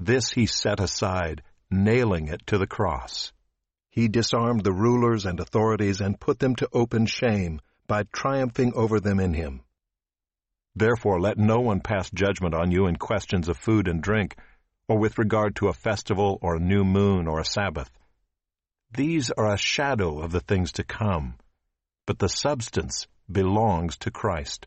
this he set aside, nailing it to the cross. He disarmed the rulers and authorities and put them to open shame by triumphing over them in him. Therefore let no one pass judgment on you in questions of food and drink, or with regard to a festival or a new moon or a Sabbath. These are a shadow of the things to come, but the substance belongs to Christ.